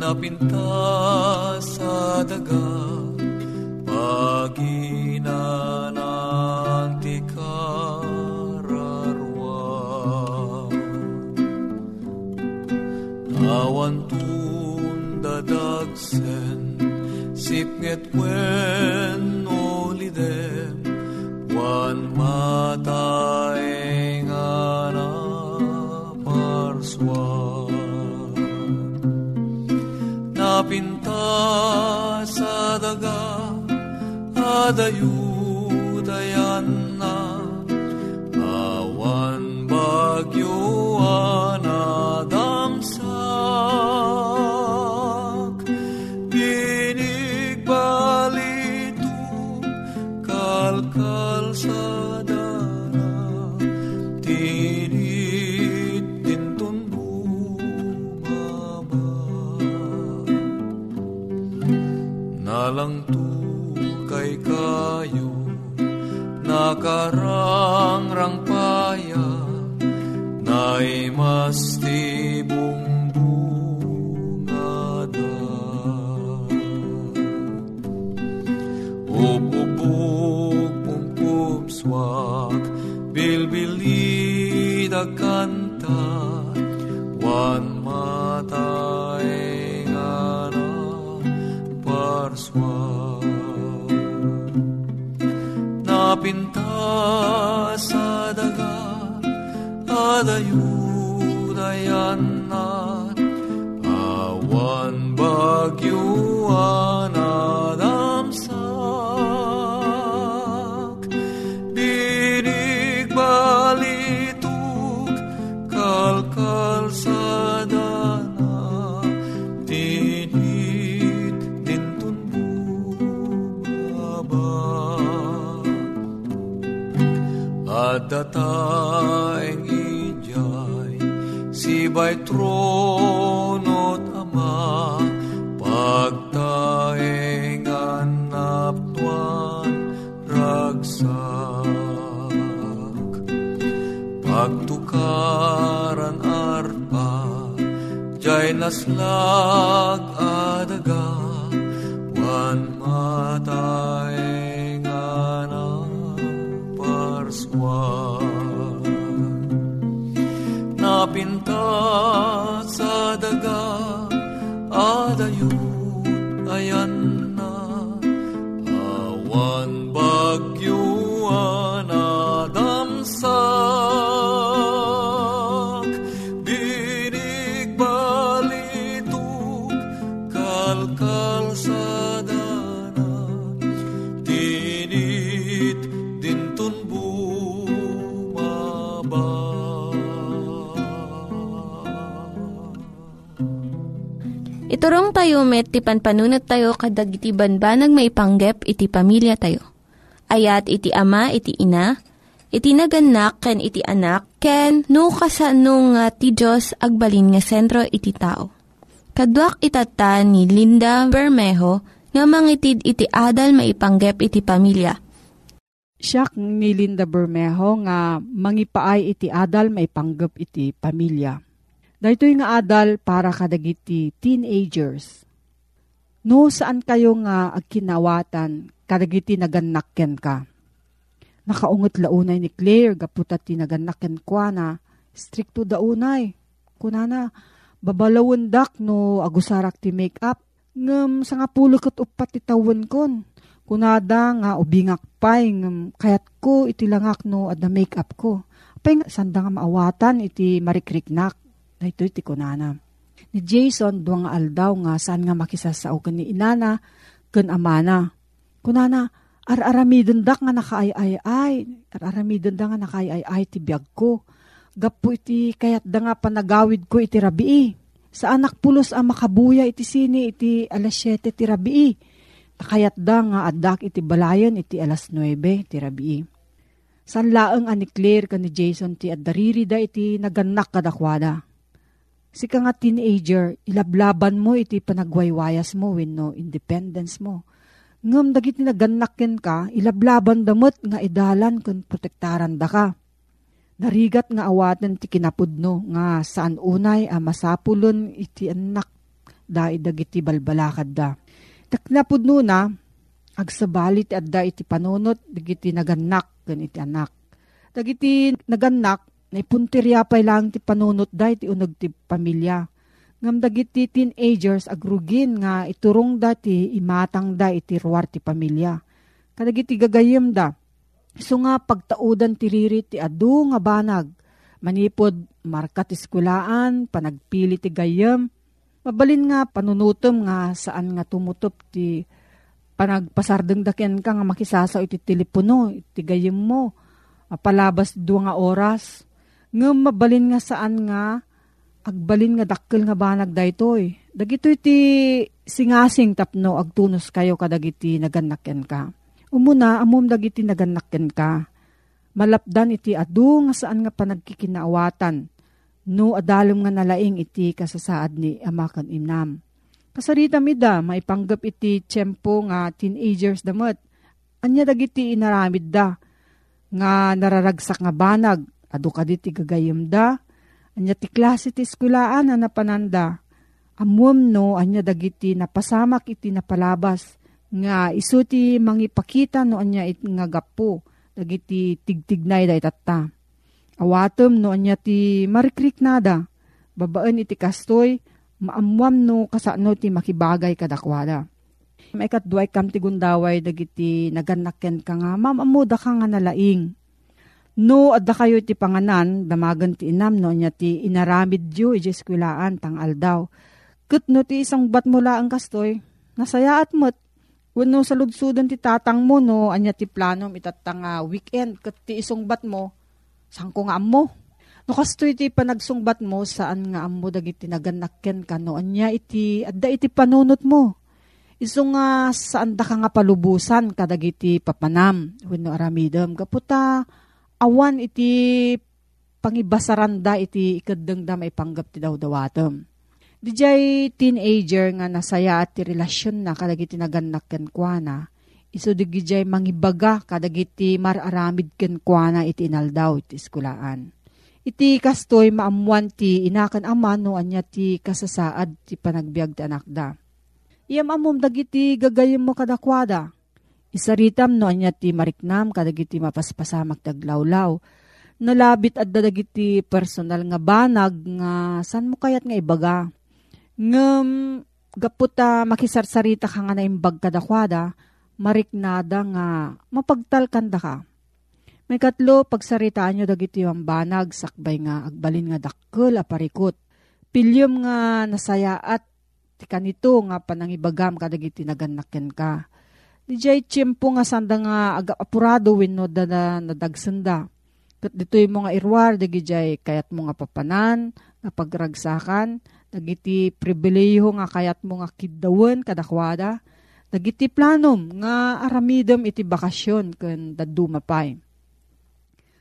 napinta sa daga paginanang ti kararwa awan tundadagsen sipnget wen olidem adayu naimasti bumbungada Upupuk pumpup swak. Bilbilida kanta. Wan matay ngana parswak napinta sa daga adayu dayan na awan bagyo anadamsak. Binigbalituk kalkal sa dana. Tinit tintun bumaba at dataeng ijay si bay tronot ama pagtaeng anap tuan ragsak. Pagtukaran arpa jay naslag adaga wan mataeng Kalkal sa danan Tinit dintun bumaba Iturong tayo met, ti panpanunat tayo kadag iti banbanag maipanggep iti pamilya tayo. Ayat iti ama, iti ina, iti naganak, ken iti anak, ken no kasano nga ti Diyos agbalin nga sentro iti tao. Kaduak itata ni Linda Bermejo nga mangitid iti adal maipanggep iti pamilya. Siya ni Linda Bermejo nga mangipaay iti adal maipanggep iti pamilya. Dahito nga adal para kadagiti teenagers. No, saan kayo nga agkinawatan kadagiti naganakken ka? Nakaungot launay ni Claire, gaputa ti naganakken kwa na, stricto daunay. Kunana, babalawon dak no agusarak ti make-up. Ngam sa nga pulo kat upat ti tawon kon. Kunada nga ubingak pay, ngam kayat ko iti langak no adda make-up ko. Apay sanda nga maawatan iti marikriknak Dahito iti kunana. Ni Jason, duwang aldaw nga saan nga makisasao kan ni inana, kan amana. Kunana, ar-aramidon dak nga nakaay-ay-ay. Ar-aramidon da nga nakaay-ay-ay ti biyag ko. Gapo iti kayat da nga panagawid ko iti rabii. Sa anak pulos ang makabuya iti sini iti alas 7 ti rabii. Takayat da nga adak iti balayan iti alas 9 ti rabii. San laeng ani Claire ka ni Jason ti addariri da iti naganak kadakwada si ka nga teenager, ilablaban mo iti panagwaywayas mo when no independence mo. Ngam dagiti naganakken ka, ilablaban damot nga idalan kun protektaran da ka. Narigat nga awaten ti kinapudno nga saan unay a masapulon iti anak da dagiti balbalakad da. Taknapudno na, agsabalit at da iti panunot, dagiti naganak kan iti anak. Dagiti naganak, Naipuntirya pa lang ti panunot da iti unag ti pamilya. Ngam dagiti teenagers agrugin nga iturong dati imatang da iti ruwar ti pamilya. Kadagiti gagayem da. So nga pagtaudan ti riri ti adu nga banag. Manipod markat iskulaan, panagpili ti gayem. Mabalin nga panunutom nga saan nga tumutop ti panagpasardeng daken ka nga makisasaw iti telepono, iti gayem mo. Palabas dua nga oras nga mabalin nga saan nga agbalin nga dakkel nga banag daytoy. Dagito iti singasing tapno agtunos kayo kadagiti naganakyan ka. Umuna amom dagiti naganakyan ka. Malapdan iti adu nga saan nga panagkikinaawatan. No adalom nga nalaing iti kasasaad ni amakan inam. Kasarita mida, maipanggap iti tiyempo nga teenagers damot. Anya dagiti inaramid da nga nararagsak nga banag Ado ka di ti gagayim da. Anya ti klase ti eskulaan na napananda. Amuam no, anya dagiti napasamak iti napalabas. Nga isu ti mangipakita no anya it nga gapo. Dagiti tigtignay da itata. Awatom no anya ti marikrik nada. Babaan iti kastoy. Maamuam no kasano ti makibagay kadakwada. May katduay kam ti gundaway dagiti naganakken ka nga, mamamuda ka nga nalaing No, adda kayo ti panganan, damagan ti inam no, niya ti inaramid diyo, iji eskwilaan, tang aldaw. Kat no ti isang bat mula ang kastoy, nasayaat mo't, Wano sa lugsudan ti tatang mo, no, anya ti planom itatang uh, weekend, kat ti isong bat mo, saan ko nga mo? No, kastoy ti panagsungbat mo, saan nga amo dagiti naganakken ka, no, anya iti, adda iti panunot mo. Iso nga, saan da ka nga palubusan, kadagiti papanam, wano aramidam, kaputa, awan iti pangibasaranda iti ikadeng da panggap ti daw dawatom. Dijay teenager nga nasaya at relasyon na kadagiti naganak ken kuana. Iso digijay mangibaga kadagiti mararamid ken kuana iti inaldaw iti iskulaan. Iti kastoy maamuan ti inakan ama no anya ti kasasaad ti panagbiag ti anak da. Iyam amom dagiti gagayem mo kadakwada Isaritam no anya ti mariknam kadagiti mapaspasamak taglawlaw. Nalabit at dadagiti personal nga banag nga san mo kayat nga ibaga. Ngem gaputa makisarsarita ka nga na imbag kadakwada, mariknada nga mapagtal kanda ka. May katlo, pagsaritaan nyo dagiti yung banag, sakbay nga, agbalin nga dakkel, aparikot. Pilyom nga nasaya at ti kanito nga panangibagam kadagiti naganakken ka. Di jay tiyempo nga sanda nga aga apurado wenno da na nadagsenda. Kat dito yung mga irwar, dagi jay kayat mo nga papanan, nga pagragsakan, dagiti pribileho nga kayat mo nga kidawen kadakwada, dagiti planom nga aramidem iti bakasyon ken daduma pay.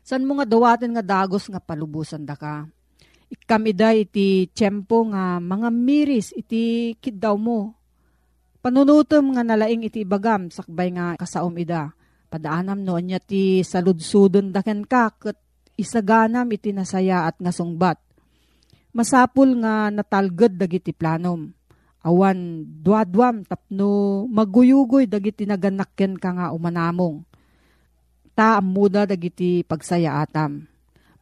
San mo nga dawaten nga dagos nga palubusan da ka? Ikamida iti tiyempo nga mga miris iti kidaw mo. Panunutom nga nalaing iti ibagam sakbay nga kasaom ida Padaanam noon niya ti saludsudon daken ka kat isaganam iti nasaya at nga sungbat. Masapul nga natalged dagiti planom. Awan duadwam tapno maguyugoy dagiti naganakken ka nga umanamong. Ta amuda dagiti pagsaya atam.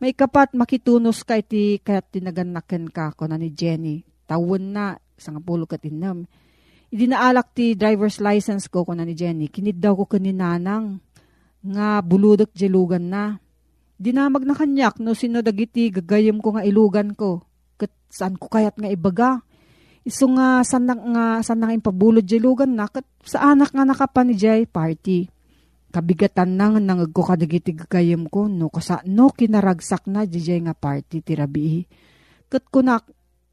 May kapat makitunos ka iti kayat tinaganakken ka ko na ni Jenny. Tawon na, isang pulo katinam Idinaalak ti driver's license ko ko na ni Jenny. Kinid daw ko kaninanang nga buludok jelugan na. Dinamag na kanyak no sino dagiti gagayem ko nga ilugan ko. Saan ko kayat nga ibaga. Iso nga sanang nga sanang impabulod jelugan na kat sa anak nga nakapan Jay party. Kabigatan na nga nangag ko kadagiti gagayem ko no kasa no kinaragsak na Jay nga party tirabi. Kat ko na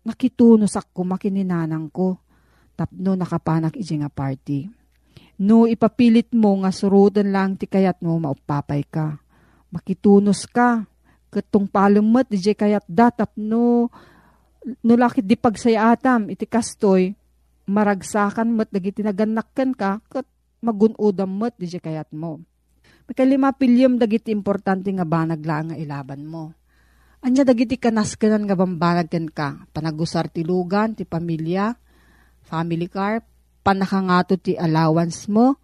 nakitunosak ko makininanang ko tapno nakapanak iji nga party. No ipapilit mo nga surutan lang ti kayat mo maupapay ka. Makitunos ka. Katong palumot iji kayat datap no no lakit di pagsayatam iti kastoy maragsakan mat dagiti naganakkan ka kat magunudam mat di kayat mo. Makalima pilyom dagiti importante nga banag lang nga ilaban mo. Anya dagiti kanaskanan nga bambanag ka, panagusar ti lugan, ti pamilya, family car, panakangato ti allowance mo,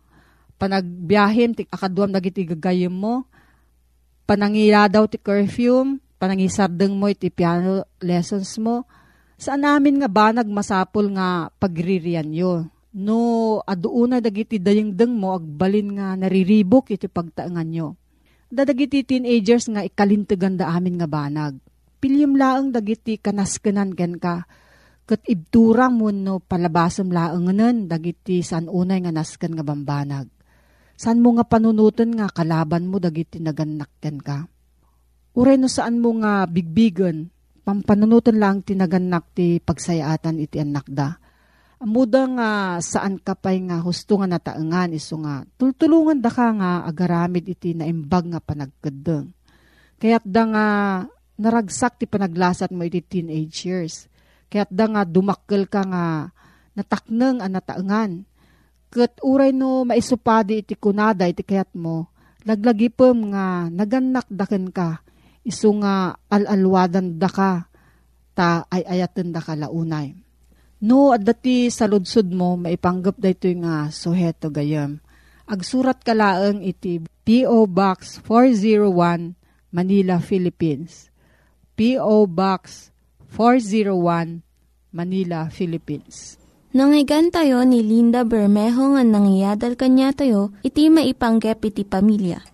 panagbiyahem ti akaduam dagiti gagayem mo, panangila ti curfew, panangisardeng mo iti piano lessons mo, saan namin nga ba nagmasapol nga pagririan yo. No, aduuna dagiti dayengdeng mo agbalin nga nariribok iti pagtaangan nyo. Dadagiti teenagers nga ikalintegan da amin nga banag. Pilyem laang dagiti kanaskanan gen ka kat ibturang mo no palabasam laanganan dagiti san unay nga naskan nga bambanag. San mo nga panunutan nga kalaban mo dagiti naganakken ka. Uray no saan mo nga bigbigan, pampanunutan lang tinaganak ti pagsayaatan iti anak da. Amuda nga saan ka pa'y nga husto nga nataangan iso nga tultulungan da ka nga agaramid iti naimbag nga panagkadeng. Kaya't da nga naragsak ti panaglasat mo iti teenage years Kaya't da nga dumakkel ka nga natakneng ang nataangan. Kat uray no maisupadi iti kunada iti kayat mo, laglagipem nga naganak daken ka, iso nga alalwadan da ka, ta ay ayaten da ka launay. No, at dati sa ludsud mo, maipanggap da ito nga suheto gayam. Agsurat ka laeng iti P.O. Box 401, Manila, Philippines. P.O. Box 401, Manila, Philippines. Nangyigan tayo ni Linda Bermejo nga nangyadal kanya tayo, iti maipanggep iti pamilya.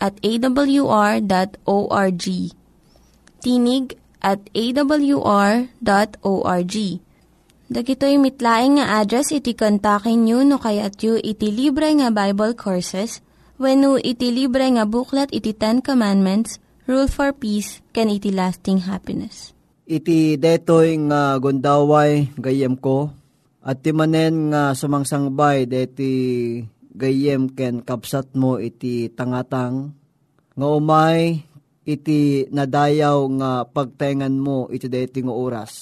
at awr.org. Tinig at awr.org. Dagitoy mitlaing nga address iti kontakin nyo no kayat yu iti libre nga Bible Courses when iti libre nga buklat iti Ten Commandments Rule for Peace can iti lasting happiness. Iti detoy nga gondaway gayem ko at ti nga sumangsangbay deti gayem ken kapsat mo iti tangatang nga umay iti nadayaw nga pagtengan mo iti deti nga oras.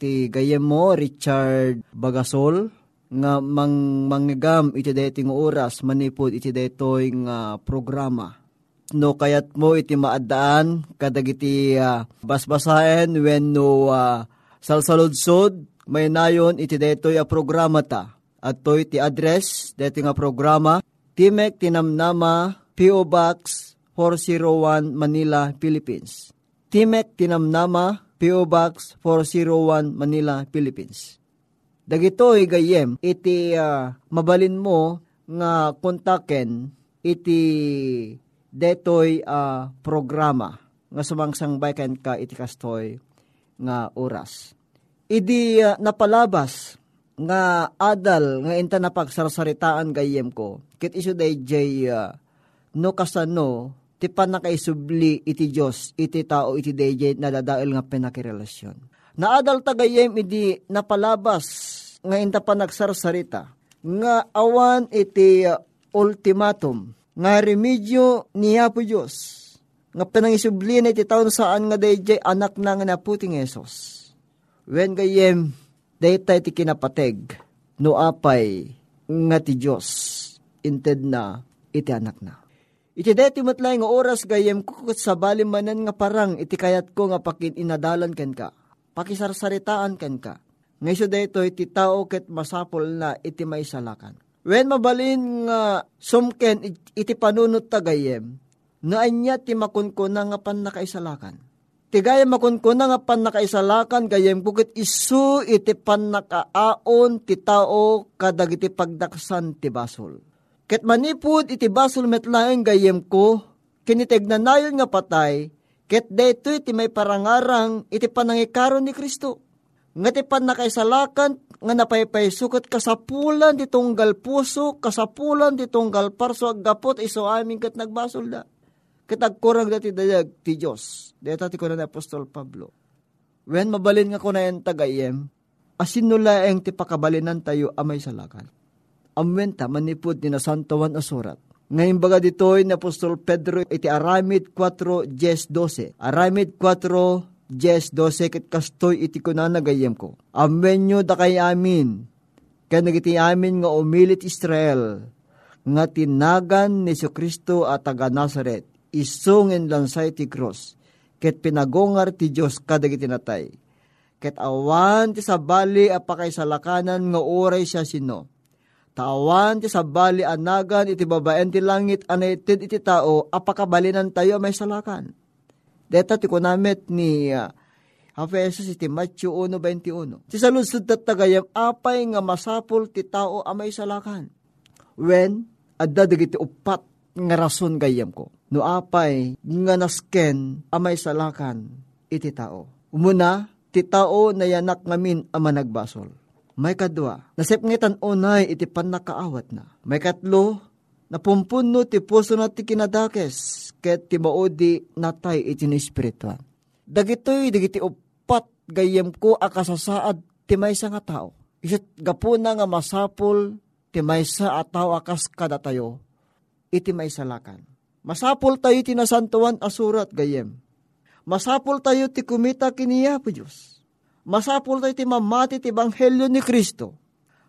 Ti gayem mo Richard Bagasol nga mang manggam iti dating oras manipod iti daytoy nga programa. No kayat mo iti maadaan kadagiti uh, basbasaen when no uh, salsaludsod may nayon iti daytoy a programa ta. At to iti address dating nga programa Timek Tinamnama P.O. Box 401 Manila, Philippines. Timek Tinamnama P.O. Box 401 Manila, Philippines. Dagitoy gayem iti uh, mabalin mo nga kontaken iti detoy uh, programa nga sumangsang baykan ka iti kastoy nga oras. Idi uh, napalabas nga adal nga inta napagsarsaritaan gayem ko kit isu day jay uh, no kasano ti panakaisubli iti Diyos iti tao iti day nadadail nga pinakirelasyon. Naadal tagayem idi napalabas nga inta pa nagsarsarita, nga awan iti uh, ultimatum, nga remedyo niya po Diyos, nga panangisubli na iti taon saan nga dayjay anak na nga naputing Esos. When gayem, dayta iti kinapateg, no apay nga ti Diyos, inted na iti anak na. Iti deti matlay nga oras gayem kukut sa balimanan nga parang iti kayat ko nga pakin inadalan ken ka. Pakisarsaritaan ken ka nga iso dayto iti tao ket masapol na iti maisalakan. When mabalin nga sumken iti panunot tagayem, na anya ti makunkuna nga pan nakaisalakan. Ti gaya makunkuna nga pan nakaisalakan gayem kukit isu iti pan nakaaon ti tao kadag iti pagdaksan ti basol. Ket manipud iti basol metlaeng gayem ko, kinitig na nayon nga patay, ket dayto iti may parangarang iti panangikaron ni Kristo nga ti pan nakaisalakan nga napaypay sukat kasapulan di tunggal puso, kasapulan di tunggal parso agapot iso amin kat nagbasol da. Kitagkurang dati dayag ti Diyos. Deta ti ko na Apostol Pablo. When mabalin nga ko na yung tagayem, asin nula ang ti pakabalinan tayo amay salakan. Amwenta manipod ni na Santawan asurat. Ngayon baga ditoy ni Apostol Pedro iti Aramid 4, 10, 12. Aramid 4, Yes, do sekit kastoy iti ko na nagayem ko. Amen nyo da kay amin. Kaya nagiti amin nga umilit Israel, nga tinagan ni Kristo at taga Nazaret, isungin lansay ti cross, ket pinagongar ti Diyos kadagiti natay. Ket awan ti sabali apakay salakanan nga oray siya sino. Tawan ti sabali anagan iti babaen ti langit anaytid iti tao apakabalinan tayo may salakan Deta ti kunamit ni uh, Efesos iti Matthew 1.21. Ti saludsud tat tagayam apay nga masapul ti tao amay salakan. When adda dagiti upat nga rason gayam ko. No apay nga nasken amay salakan iti tao. Umuna, ti tao na yanak ngamin ama nagbasol. May kadwa, nasip ngitan unay iti panakaawat na. May katlo, napumpuno ti puso na ti kinadakes, ket ti maudi natay iti ni espirituan. Dagitoy, dagiti upat gayem ko akasasaad ti maysa nga tao. Isit gapuna nga masapol ti maysa a tao akas kada tayo, iti maysa lakan. Masapol tayo ti nasantuan asurat gayem. Masapol tayo ti kumita kiniya po Diyos. Masapol tayo ti mamati ti banghelyo ni Kristo.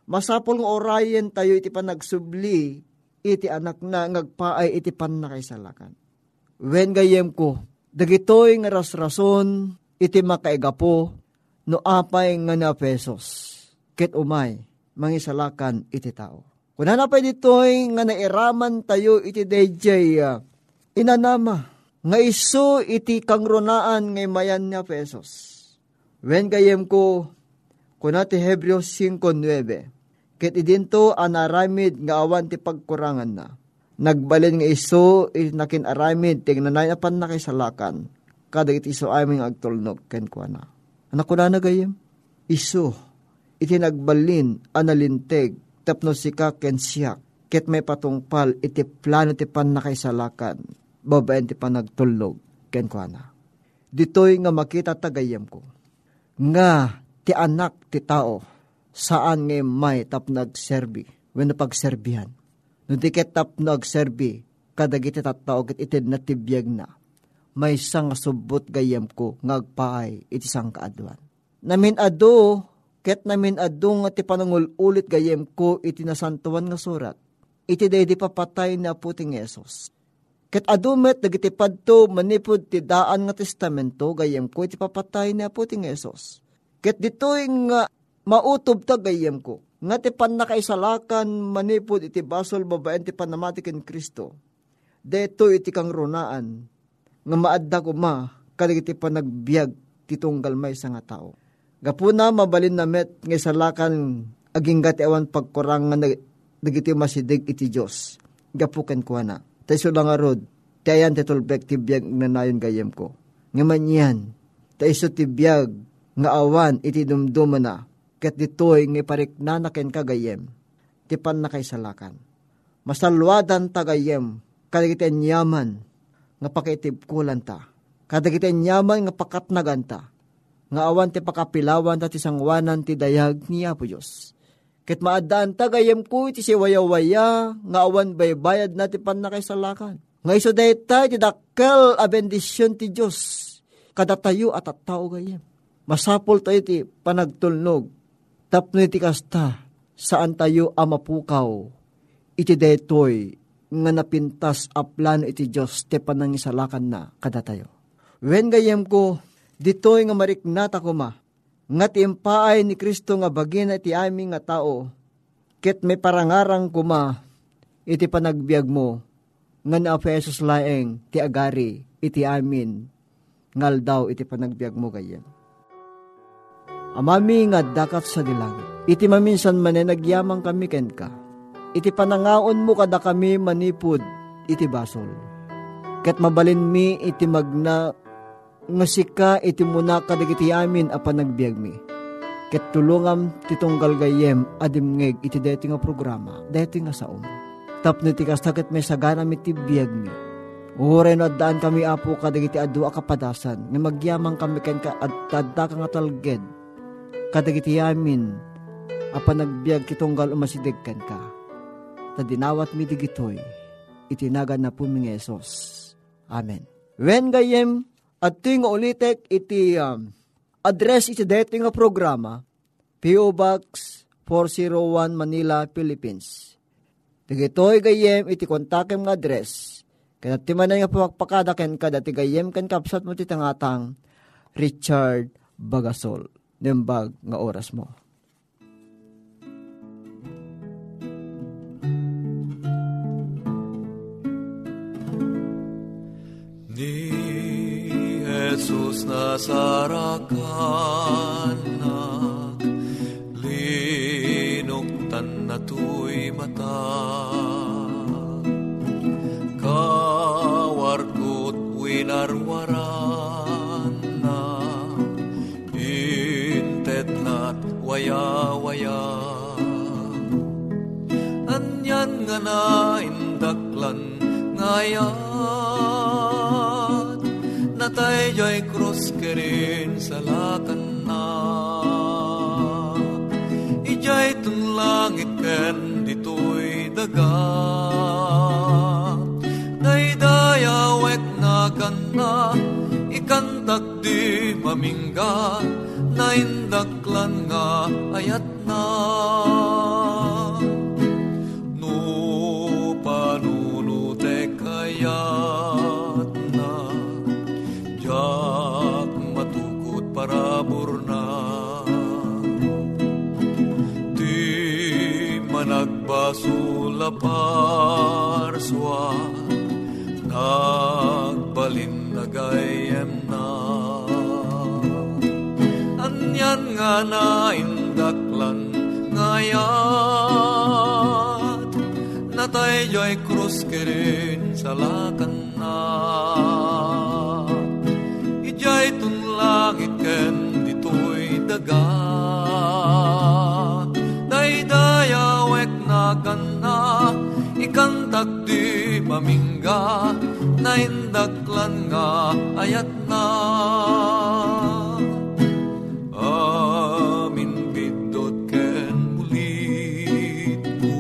Masapol ng orayen tayo iti panagsubli iti anak na ngagpaay iti pan nakaisalakan. Wen gayem ko, dagitoy nga rasrason iti makaigapo no apay nga na pesos. Ket umay, mangisalakan iti tao. Kuna na pa ditoy nga nairaman tayo iti DJ uh, inanama nga iso iti kangronaan ngay mayan nga pesos. Wen gayem ko, kuna ti Hebreos 5.9 Ket idinto anaramid nga awan ti pagkurangan na. Nagbalin nga iso nakin aramid tingnan na pan na kay salakan. Kada iti iso aming agtulnog ken kwa na. Anak ko na nagayem. Iso iti nagbalin analinteg tapno sika ken siyak. Ket may patungpal iti plano ti pan na kay salakan. Babaen ti panagtulog ken kwa na. Ditoy nga makita tagayem ko. Nga ti anak ti tao saan nga may tap nagserbi, when pagserbihan. No di ket tap nagserbi, kadagiti tattao ket itid na tibiyag na, may sang subot gayam ko ngagpaay iti sang kaadwan. Namin ado, ket namin adung at panangul ulit gayem ko iti nasantuan nga surat. Iti day di papatay na puting Yesus. Ket adumet dagiti padto manipod ti daan nga testamento gayem ko iti papatay na puting Yesus. Ket ditoy nga mautob ta gayem ko. Nga ti pan nakaisalakan manipod iti basol babaen ti panamati ken Kristo. Deto iti kang runaan nga maadda ko ma kaligiti panagbiag titunggal may sa nga tao. Gapuna mabalin na met nga salakan aging awan pagkurang nga nagiti masidig iti Diyos. Gapuken ko na. Tayo lang arod, tayan titulbek ti biyag nanayon gayem ko. Nga man yan, tayo ti biyag nga awan iti dumduma na, ket ditoy nga parik nanaken kagayem, ti pan na kay salakan. Masalwadan tagayem, kadagiten yaman, nga pakiitib kulan ta. Kadagiten yaman nga pakatnagan ta nga awan ti pakapilawan ta ti sangwanan ti dayag ni Apo Diyos. Ket maadaan ta gayem ko iti si waya-waya nga awan baybayad na ti panakaisalakan. Nga iso dayta ti dakkel a bendisyon ti Diyos kada tayo at at tao gayem. Masapol tayo ti panagtulnog tapno iti kasta saan tayo amapukaw iti daytoy nga napintas a plano iti Diyos ti panangisalakan na kada tayo. When gayem ko Ditoy nga mariknata ko ma, nga tiimpaay ni Kristo nga bagina iti aming nga tao, ket may parangarang kuma, iti panagbiag mo, nga na Jesus laeng ti agari iti amin, ngal daw iti panagbiag mo gayem. Amami nga dakat sa dilangit, iti maminsan man nagyamang kami ken ka, iti panangaon mo kada kami manipod iti basol. Ket mabalin mi iti magna nga sika iti muna kadagiti amin a panagbiag mi. Ket tulungam titunggal gayem adimngeg iti deti nga programa, deti nga saom. Tapno ti kastakit may sagana mi ti biag mi. Uhuray no addaan kami apo kadagiti adu a kapadasan, nga magyamang kami ken ka at tadda nga talged. Kadagiti amin a panagbiag kitunggal umasidig ken ka. Tadinawat mi digitoy, itinagan na po mi Amen. When gayem at nga ulitek iti um, address iti dito nga programa, P.O. Box 401 Manila, Philippines. Tigitoy gayem iti kontakem nga address. Kaya ti manan nga pagpakada ken kada ti gayem ken kapsat mo ti tangatang Richard Bagasol. Nembag nga oras mo. Jesus nasarakan na linuktan na tuy mata. Kawarkot winarwaran na intet nat waya-waya. Anyan nga na indaklan ngayon natay joy krus kerin sa lakan na. Ijay tun langit ken ditoy daga. Daydayawek na kana ikantak di mamingga Naindaklan nga ayat na managbasula parswa Nagbalin na Anyan nga na indaklan ngayat Natay joy krus kirin sa lakan na. Ijay tun langit ken ditoy daga Daydayawek na gana ikantag di mamingga na indaklan nga ayat na. Amin bidot ken bulit ko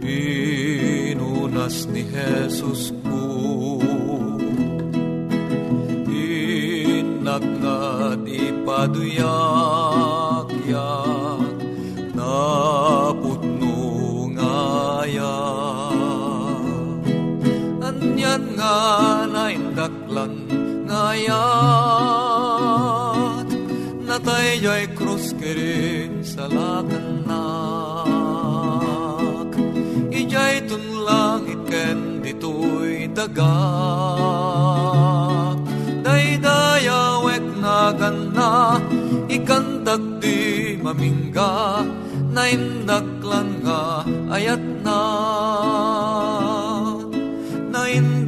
Pinunas ni Jesus nagngad ipaduyak na indaklan ngayat natay joy krus kirin sa lakanak ijay tunlang iken ditoy daga daydayawek na gana ikantak di mamingga. Na indaklan nga ayat na na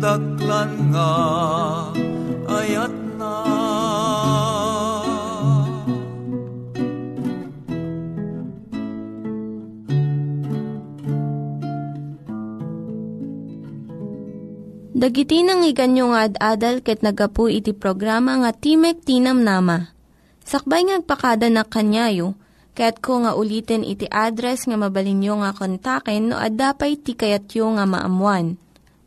indaklan nga ayat na Dagiti nang iganyo nga ad-adal ket nagapu iti programa nga Timek Tinam Nama. Sakbay ngagpakada na kanyayo, ket ko nga ulitin iti address nga mabalinyo nga kontaken no ad-dapay tikayatyo nga maamuan.